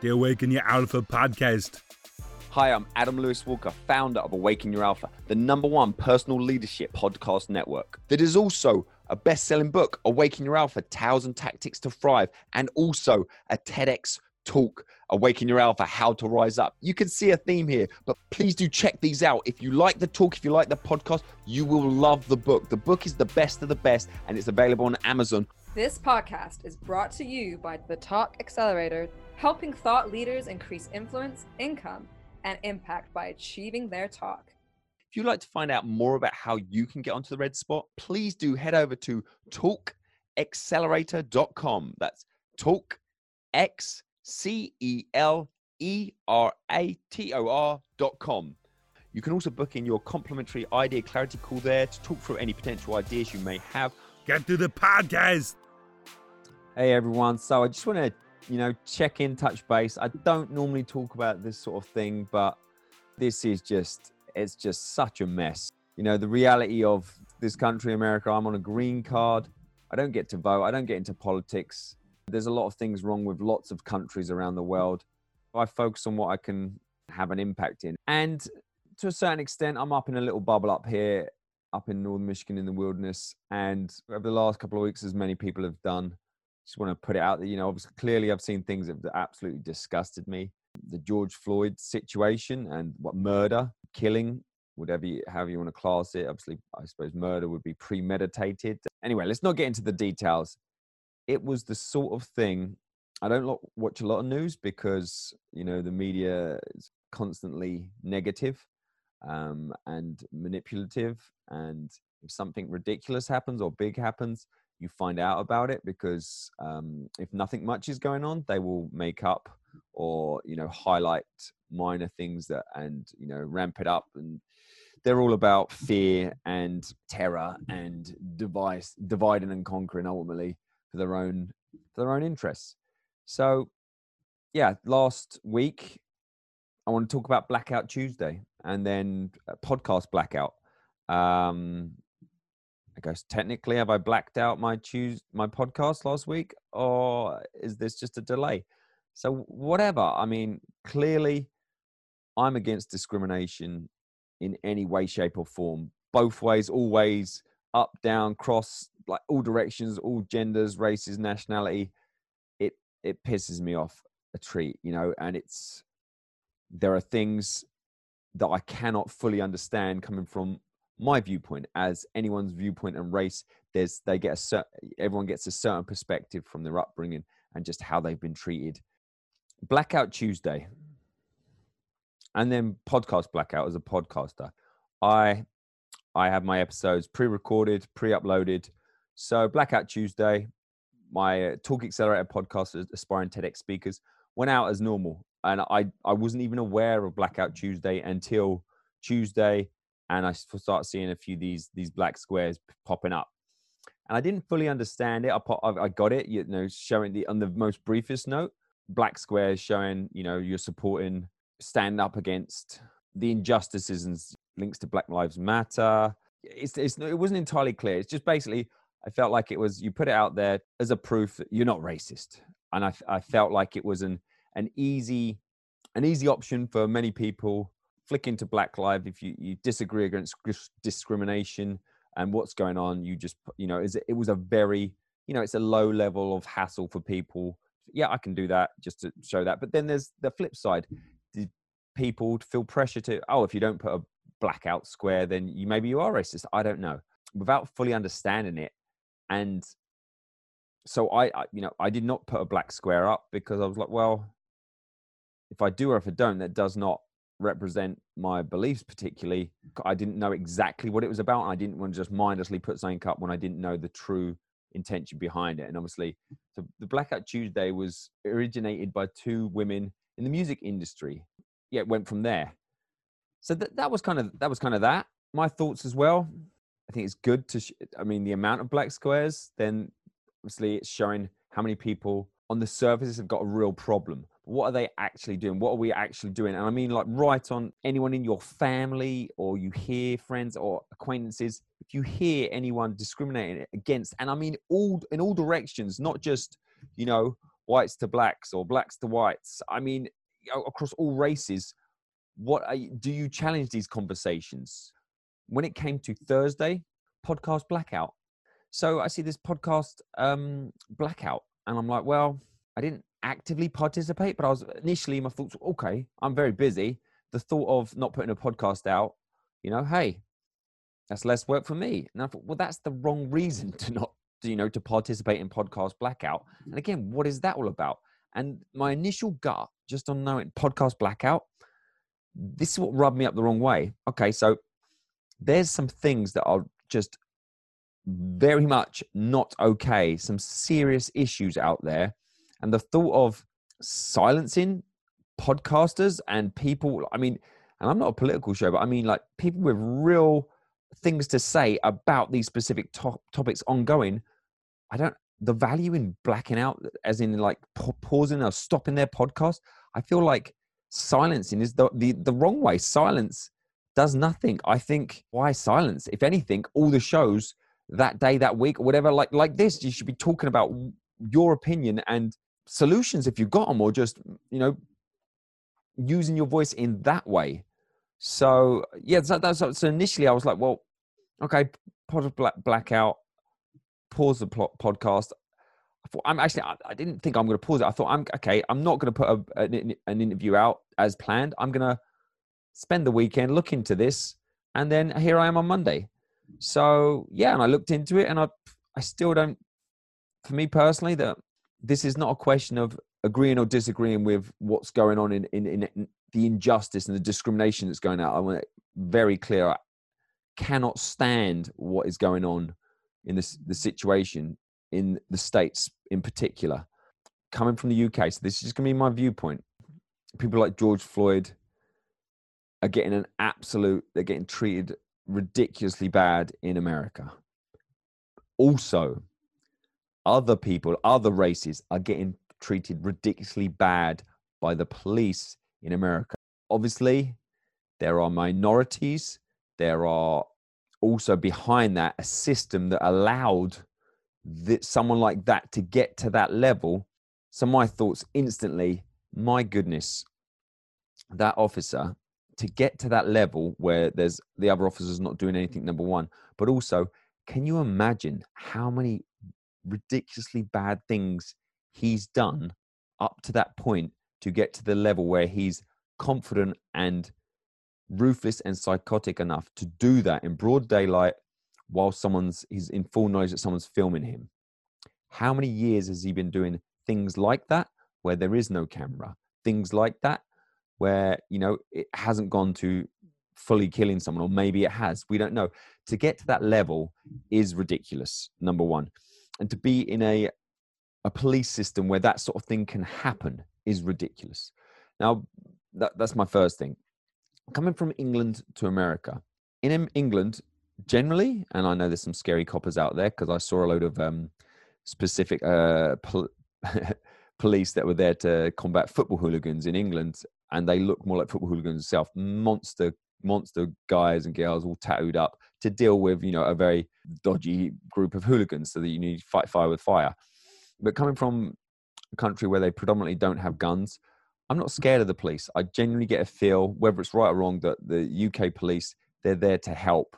the Awaken Your Alpha podcast. Hi, I'm Adam Lewis Walker, founder of Awaken Your Alpha, the number one personal leadership podcast network. That is also a best selling book, Awaken Your Alpha Tales and Tactics to Thrive, and also a TEDx talk, Awaken Your Alpha How to Rise Up. You can see a theme here, but please do check these out. If you like the talk, if you like the podcast, you will love the book. The book is the best of the best, and it's available on Amazon. This podcast is brought to you by the Talk Accelerator, helping thought leaders increase influence, income, and impact by achieving their talk. If you'd like to find out more about how you can get onto the red spot, please do head over to talkaccelerator.com. That's talk x c e l e r a t o r.com. You can also book in your complimentary idea clarity call there to talk through any potential ideas you may have. Get to the podcast. Hey everyone. So I just want to, you know, check in, touch base. I don't normally talk about this sort of thing, but this is just it's just such a mess. You know, the reality of this country, America, I'm on a green card. I don't get to vote. I don't get into politics. There's a lot of things wrong with lots of countries around the world. I focus on what I can have an impact in. And to a certain extent, I'm up in a little bubble up here, up in northern Michigan in the wilderness. And over the last couple of weeks, as many people have done, just want to put it out that you know obviously clearly i've seen things that absolutely disgusted me. The george floyd situation and what murder killing whatever you, however you want to class it obviously i suppose murder would be premeditated. Anyway let's not get into the details. It was the sort of thing i don't watch a lot of news because you know the media is constantly negative um, and manipulative and if something ridiculous happens or big happens you find out about it because um, if nothing much is going on, they will make up or you know highlight minor things that and you know ramp it up and they're all about fear and terror and device dividing and conquering ultimately for their own for their own interests. So yeah last week i want to talk about blackout tuesday and then podcast blackout. Um I guess technically, have I blacked out my choose my podcast last week, or is this just a delay? So whatever. I mean, clearly, I'm against discrimination in any way, shape, or form. Both ways, always, up, down, cross, like all directions, all genders, races, nationality. It it pisses me off a treat, you know. And it's there are things that I cannot fully understand coming from my viewpoint as anyone's viewpoint and race there's they get a certain everyone gets a certain perspective from their upbringing and just how they've been treated. Blackout tuesday. And then podcast blackout as a podcaster. I i have my episodes pre-recorded pre-uploaded. So blackout tuesday my uh, talk accelerator podcast aspiring tedx speakers went out as normal. And i i wasn't even aware of blackout tuesday until tuesday and I start seeing a few these these black squares popping up. And I didn't fully understand it. I, I got it, you know, showing the on the most briefest note, black squares showing, you know, you're supporting, stand up against the injustices and links to Black Lives Matter. It's, it's it wasn't entirely clear. It's just basically I felt like it was you put it out there as a proof that you're not racist, and I I felt like it was an an easy an easy option for many people flick into Black Lives if you, you disagree against discrimination and what's going on. You just, you know, it was a very, you know, it's a low level of hassle for people. Yeah, I can do that just to show that. But then there's the flip side. Did people feel pressure to, oh, if you don't put a blackout square, then you maybe you are racist. I don't know. Without fully understanding it. And so I, I you know, I did not put a black square up because I was like, well, if I do or if I don't, that does not represent my beliefs particularly i didn't know exactly what it was about i didn't want to just mindlessly put something up when i didn't know the true intention behind it and obviously so the blackout tuesday was originated by two women in the music industry. Yeah it went from there. So that, that was kind of that was kind of that. My thoughts as well i think it's good to sh- i mean the amount of black squares then obviously it's showing how many people on the surface have got a real problem what are they actually doing? What are we actually doing? And I mean, like, right on anyone in your family or you hear friends or acquaintances, if you hear anyone discriminating against, and I mean, all in all directions, not just, you know, whites to blacks or blacks to whites. I mean, across all races, what you, do you challenge these conversations? When it came to Thursday, podcast blackout. So I see this podcast um, blackout, and I'm like, well, I didn't actively participate, but I was initially my thoughts, okay, I'm very busy. The thought of not putting a podcast out, you know, hey, that's less work for me. And I thought, well, that's the wrong reason to not, you know, to participate in podcast blackout. And again, what is that all about? And my initial gut, just on knowing podcast blackout, this is what rubbed me up the wrong way. Okay, so there's some things that are just very much not okay, some serious issues out there. And the thought of silencing podcasters and people, I mean, and I'm not a political show, but I mean, like people with real things to say about these specific to- topics ongoing. I don't, the value in blacking out, as in like pausing or stopping their podcast, I feel like silencing is the, the, the wrong way. Silence does nothing. I think why silence? If anything, all the shows that day, that week, or whatever, like like this, you should be talking about your opinion and solutions if you've got them, or just mm, you know using your voice in that way. So yeah, so, that's, so initially I was like, well, okay, pod black, blackout, pause the plot podcast. I thought I'm actually I, I didn't think I'm going to pause it. I thought I'm okay. I'm not going to put a, an, an interview out as planned. I'm going to spend the weekend, look into this, and then here I am on Monday. So yeah, and I looked into it, and I I still don't. For me personally, that this is not a question of agreeing or disagreeing with what's going on in in, in the injustice and the discrimination that's going out. I want it very clear. I cannot stand what is going on in this the situation in the states in particular. Coming from the UK, so this is just going to be my viewpoint. People like George Floyd are getting an absolute. They're getting treated ridiculously bad in America. Also, other people, other races are getting treated ridiculously bad by the police in America. Obviously, there are minorities. There are also behind that a system that allowed that someone like that to get to that level. So my thoughts instantly, my goodness, that officer to get to that level where there's the other officers not doing anything number one but also can you imagine how many ridiculously bad things he's done up to that point to get to the level where he's confident and ruthless and psychotic enough to do that in broad daylight while someone's he's in full knowledge that someone's filming him. How many years has he been doing things like that where there is no camera? Things like that where you know it hasn't gone to fully killing someone or maybe it has we don't know. To get to that level is ridiculous number one and to be in a a police system where that sort of thing can happen is ridiculous. Now that, that's my first thing. Coming from england to america in england generally and i know there's some scary coppers out there because i saw a load of um, specific uh, pol- police that were there to combat football hooligans in england and they look more like football hooligans themselves, monster, monster guys and girls all tattooed up to deal with, you know, a very dodgy group of hooligans so that you need to fight fire with fire. But coming from a country where they predominantly don't have guns, I'm not scared of the police. I genuinely get a feel, whether it's right or wrong, that the UK police, they're there to help.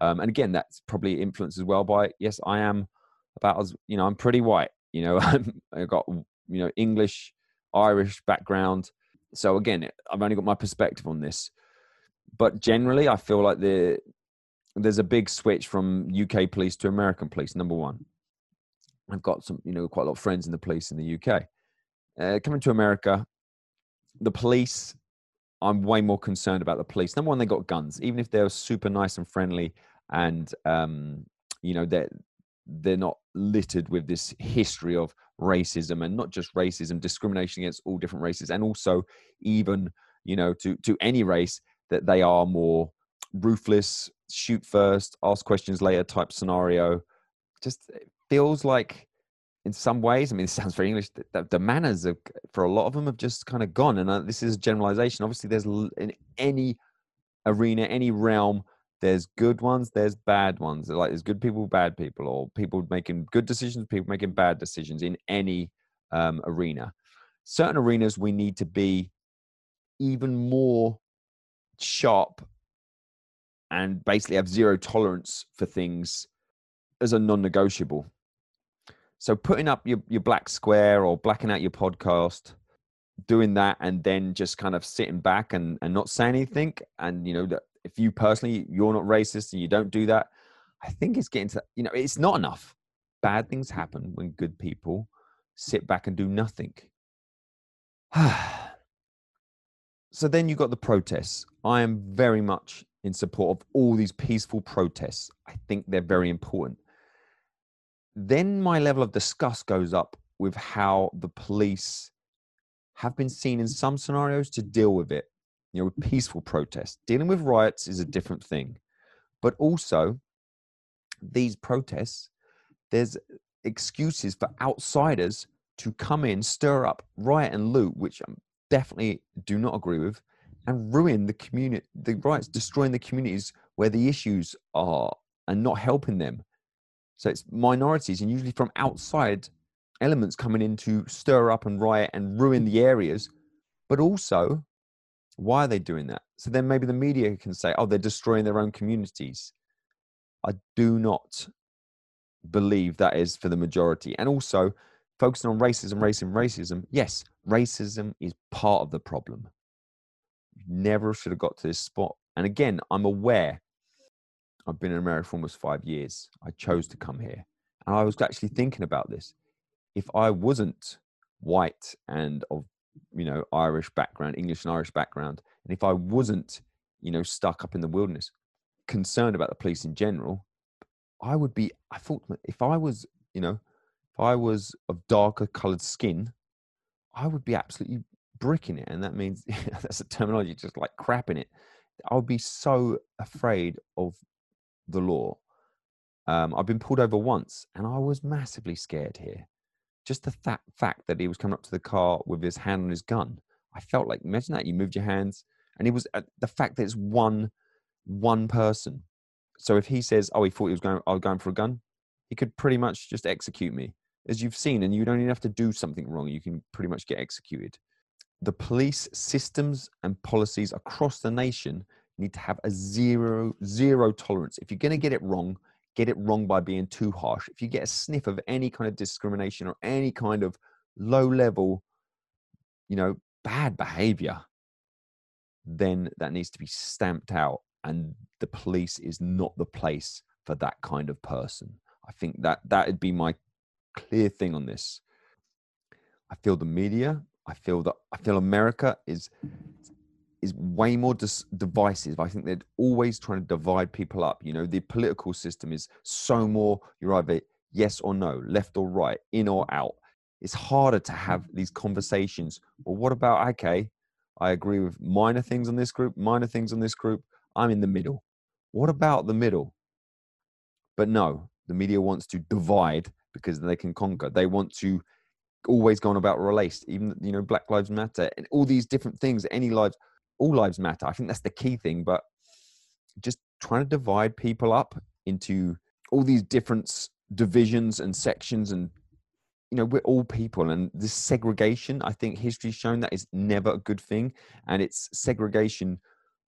Um, and again, that's probably influenced as well by, yes, I am about as, you know, I'm pretty white, you know, I've got, you know, English, Irish background so again, I've only got my perspective on this, but generally, I feel like the there's a big switch from UK police to American police. Number one, I've got some, you know, quite a lot of friends in the police in the UK. Uh, coming to America, the police, I'm way more concerned about the police. Number one, they got guns, even if they're super nice and friendly, and um, you know they're they're not littered with this history of racism and not just racism discrimination against all different races and also even you know to to any race that they are more ruthless shoot first ask questions later type scenario just feels like in some ways i mean it sounds very english the, the manners of, for a lot of them have just kind of gone and uh, this is generalization obviously there's in any arena any realm there's good ones, there's bad ones. Like there's good people, bad people, or people making good decisions, people making bad decisions in any um, arena. Certain arenas we need to be even more sharp and basically have zero tolerance for things as a non-negotiable. So putting up your, your black square or blacking out your podcast, doing that and then just kind of sitting back and, and not saying anything. And you know, that if you personally you're not racist and you don't do that, I think it's getting to you know, it's not enough. Bad things happen when good people sit back and do nothing. so then you got the protests. I am very much in support of all these peaceful protests. I think they're very important. Then my level of disgust goes up with how the police have been seen in some scenarios to deal with it. You know, with peaceful protests. Dealing with riots is a different thing. But also, these protests, there's excuses for outsiders to come in, stir up, riot, and loot, which I definitely do not agree with, and ruin the community, the riots, destroying the communities where the issues are and not helping them. So it's minorities and usually from outside elements coming in to stir up and riot and ruin the areas. But also, why are they doing that? So then maybe the media can say, oh, they're destroying their own communities. I do not believe that is for the majority. And also, focusing on racism, racism, racism. Yes, racism is part of the problem. Never should have got to this spot. And again, I'm aware I've been in America for almost five years. I chose to come here. And I was actually thinking about this. If I wasn't white and of, you know, Irish background, English and Irish background, and if I wasn't, you know, stuck up in the wilderness, concerned about the police in general, I would be, I thought if I was, you know, I was of darker colored skin, I would be absolutely bricking it. And that means that's a terminology, just like crapping it. I would be so afraid of the law. Um, I've been pulled over once and I was massively scared here. Just the th- fact that he was coming up to the car with his hand on his gun. I felt like, imagine that you moved your hands and it was uh, the fact that it's one, one person. So if he says, oh, he thought he was going, I was going for a gun, he could pretty much just execute me as you've seen, and you don't even have to do something wrong, you can pretty much get executed. The police systems and policies across the nation need to have a zero zero tolerance. If you're going to get it wrong, get it wrong by being too harsh. If you get a sniff of any kind of discrimination or any kind of low level, you know, bad behavior, then that needs to be stamped out. And the police is not the place for that kind of person. I think that that would be my clear thing on this. I feel the media. I feel that I feel America is is way more dis- divisive. I think they're always trying to divide people up. You know, the political system is so more. You're either yes or no, left or right, in or out. It's harder to have these conversations. Well, what about okay? I agree with minor things on this group, minor things on this group. I'm in the middle. What about the middle? But no, the media wants to divide because they can conquer. They want to always go on about race, even you know Black Lives Matter and all these different things. Any lives, all lives matter. I think that's the key thing. But just trying to divide people up into all these different divisions and sections and you know we're all people and this segregation i think history's shown that is never a good thing and it's segregation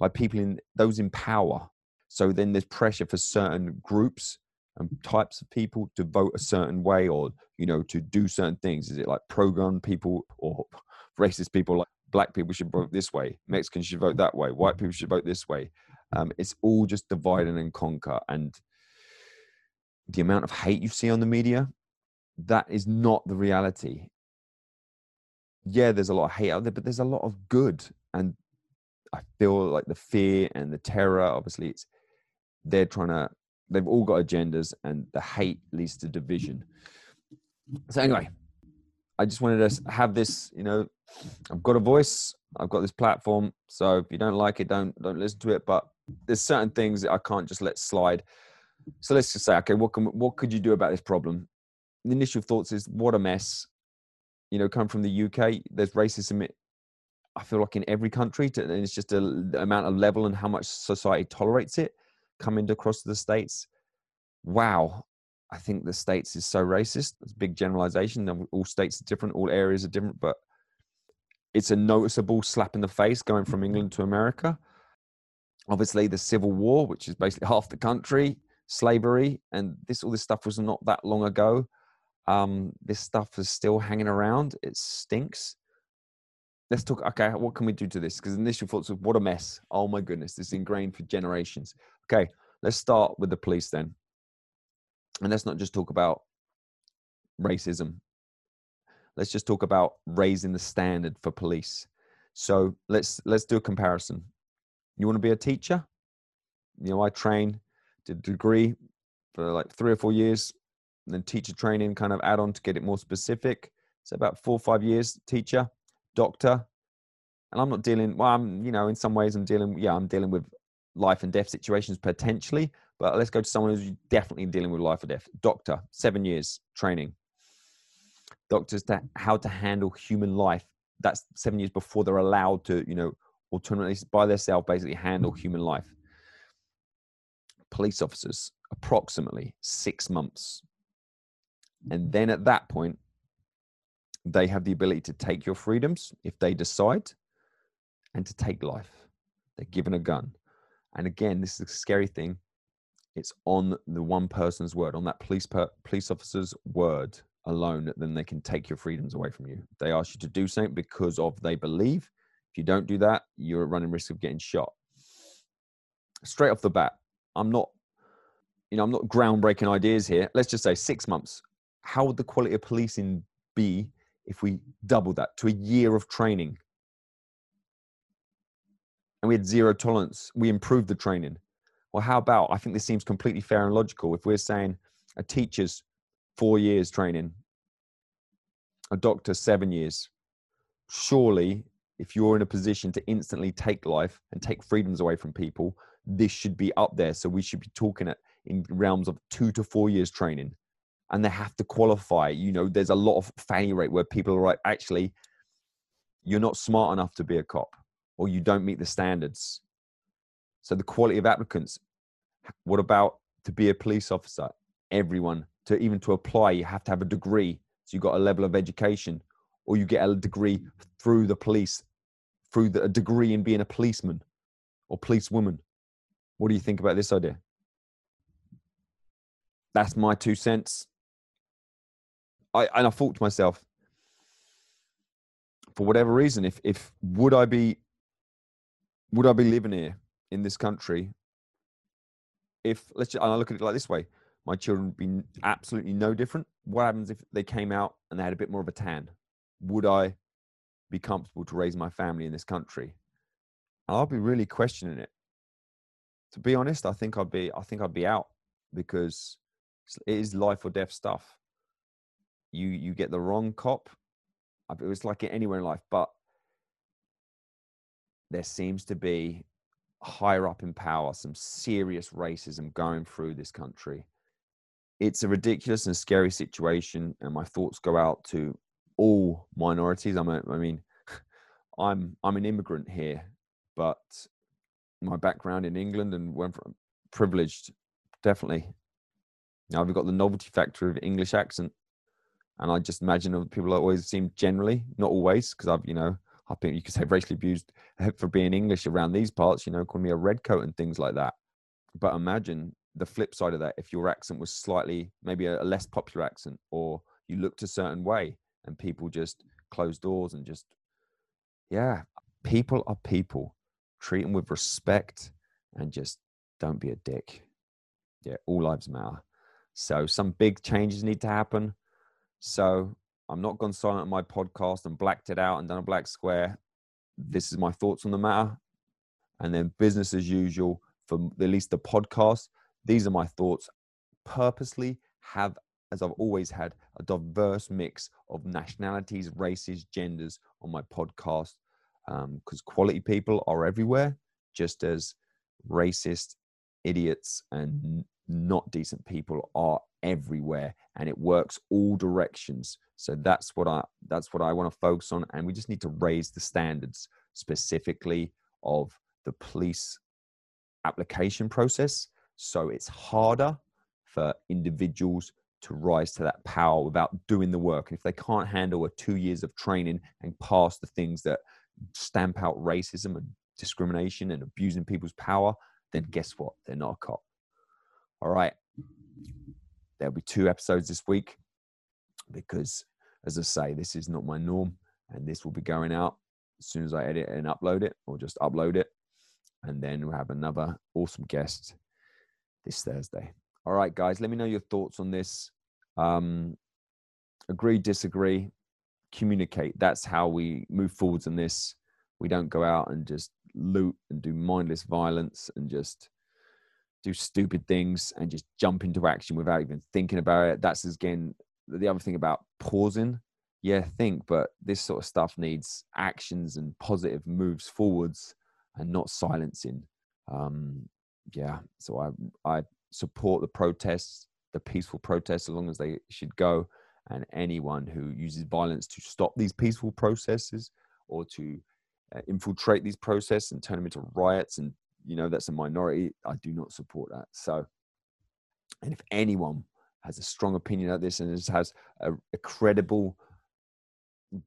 by people in those in power so then there's pressure for certain groups and types of people to vote a certain way or you know to do certain things? Is it like pro-gun people or racist people? Like black people should vote this way mexicans should vote that way white people should vote this way. Um, it's all just divide and conquer and the amount of hate you see on the media that is not the reality. Yeah there's a lot of hate out there but there's a lot of good and i feel like the fear and the terror obviously it's they're trying to they've all got agendas and the hate leads to division. So anyway i just wanted to have this you know i've got a voice i've got this platform so if you don't like it don't don't listen to it but there's certain things that i can't just let slide. So let's just say okay what can what could you do about this problem? The initial thoughts is what a mess. You know come from the uk there's racism i feel like in every country and it's just a, the amount of level and how much society tolerates it coming across the states wow I think the states is so racist. It's a big generalization. All states are different, all areas are different, but it's a noticeable slap in the face going from England to America. Obviously, the Civil War, which is basically half the country, slavery, and this all this stuff was not that long ago. Um, this stuff is still hanging around. It stinks. Let's talk. Okay, what can we do to this? Because initial thoughts of what a mess. Oh my goodness, this is ingrained for generations. Okay, let's start with the police then, and let's not just talk about racism. Let's just talk about raising the standard for police. So let's let's do a comparison. You want to be a teacher? You know, I train, did a degree for like three or four years, and then teacher training kind of add on to get it more specific. So about four or five years teacher, doctor. And I'm not dealing, well, I'm, you know, in some ways I'm dealing, yeah, I'm dealing with life and death situations potentially, but let's go to someone who's definitely dealing with life or death. Doctor, seven years training. Doctors to how to handle human life. That's seven years before they're allowed to, you know, autonomously by themselves basically handle mm-hmm. human life. Police officers, approximately six months. And then at that point, they have the ability to take your freedoms if they decide and to take life. They're given a gun. And again, this is a scary thing. It's on the one person's word, on that police per, police officer's word alone, then they can take your freedoms away from you. They ask you to do something because of they believe. If you don't do that, you're running risk of getting shot. Straight off the bat, I'm not, you know, I'm not groundbreaking ideas here. Let's just say six months. How would the quality of policing be if we doubled that to a year of training? And we had zero tolerance. We improved the training. Well, how about? I think this seems completely fair and logical. If we're saying a teacher's four years training, a doctor seven years, surely if you're in a position to instantly take life and take freedoms away from people, this should be up there. So we should be talking at in realms of two to four years training. And they have to qualify. You know, there's a lot of failure rate where people are like, actually, you're not smart enough to be a cop or you don't meet the standards. So the quality of applicants, what about to be a police officer? Everyone, to even to apply, you have to have a degree. So you've got a level of education, or you get a degree through the police, through the, a degree in being a policeman or policewoman. What do you think about this idea? That's my two cents. I and I thought to myself, for whatever reason, if if would I be would I be living here in this country if let's just, I look at it like this way, my children would be absolutely no different. What happens if they came out and they had a bit more of a tan? Would I be comfortable to raise my family in this country? And I'll be really questioning it. To be honest, I think I'd be I think I'd be out because it is life or death stuff. You you get the wrong cop. It was like anywhere in life, but there seems to be higher up in power some serious racism going through this country. It's a ridiculous and scary situation, and my thoughts go out to all minorities. I'm a, I mean, I'm I'm an immigrant here, but my background in England and from privileged, definitely. Now I've got the novelty factor of English accent, and I just imagine other people always seem generally, not always, because I've you know I think you could say racially abused for being English around these parts, you know, calling me a redcoat and things like that. But imagine the flip side of that if your accent was slightly, maybe a, a less popular accent, or you looked a certain way and people just close doors and just, yeah, people are people. Treat them with respect and just don't be a dick. Yeah, all lives matter. So some big changes need to happen. So I'm not gone silent on my podcast and blacked it out and done a black square. This is my thoughts on the matter. And then business as usual for at least the podcast. These are my thoughts. Purposely have, as I've always had, a diverse mix of nationalities, races, genders on my podcast because um, quality people are everywhere, just as racist, idiots, and not decent people are everywhere and it works all directions so that's what i that's what i want to focus on and we just need to raise the standards specifically of the police application process so it's harder for individuals to rise to that power without doing the work. And if they can't handle a two years of training and pass the things that stamp out racism and discrimination and abusing people's power, then guess what? They're not a cop. All right. There'll be two episodes this week because, as I say, this is not my norm and this will be going out as soon as I edit and upload it or just upload it. And then we'll have another awesome guest this Thursday. All right, guys, let me know your thoughts on this. Um, agree, disagree, communicate. That's how we move forwards in this. We don't go out and just loot and do mindless violence and just do stupid things and just jump into action without even thinking about it. That's again the other thing about pausing. Yeah, think, but this sort of stuff needs actions and positive moves forwards and not silencing. Um, yeah, so I I support the protests, the peaceful protests, as long as they should go. And anyone who uses violence to stop these peaceful processes or to uh, infiltrate these processes and turn them into riots, and you know that's a minority. I do not support that. So, and if anyone has a strong opinion of this and has a, a credible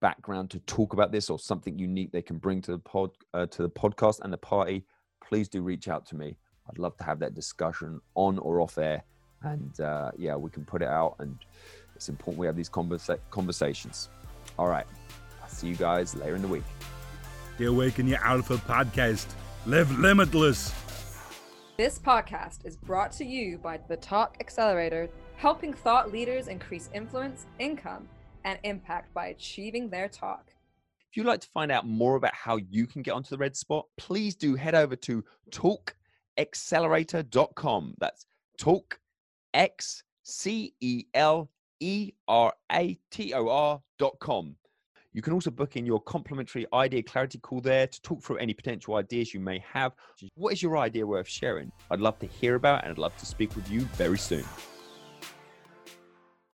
background to talk about this or something unique they can bring to the pod uh, to the podcast and the party, please do reach out to me. I'd love to have that discussion on or off air. And uh, yeah, we can put it out. And it's important we have these conversa- conversations. All right. I'll see you guys later in the week. The Awaken Your Alpha podcast. Live limitless. This podcast is brought to you by the Talk Accelerator, helping thought leaders increase influence, income, and impact by achieving their talk. If you'd like to find out more about how you can get onto the red spot, please do head over to talkaccelerator.com. That's talk x c e l e r a t o r.com. You can also book in your complimentary idea clarity call there to talk through any potential ideas you may have. What is your idea worth sharing? I'd love to hear about and I'd love to speak with you very soon.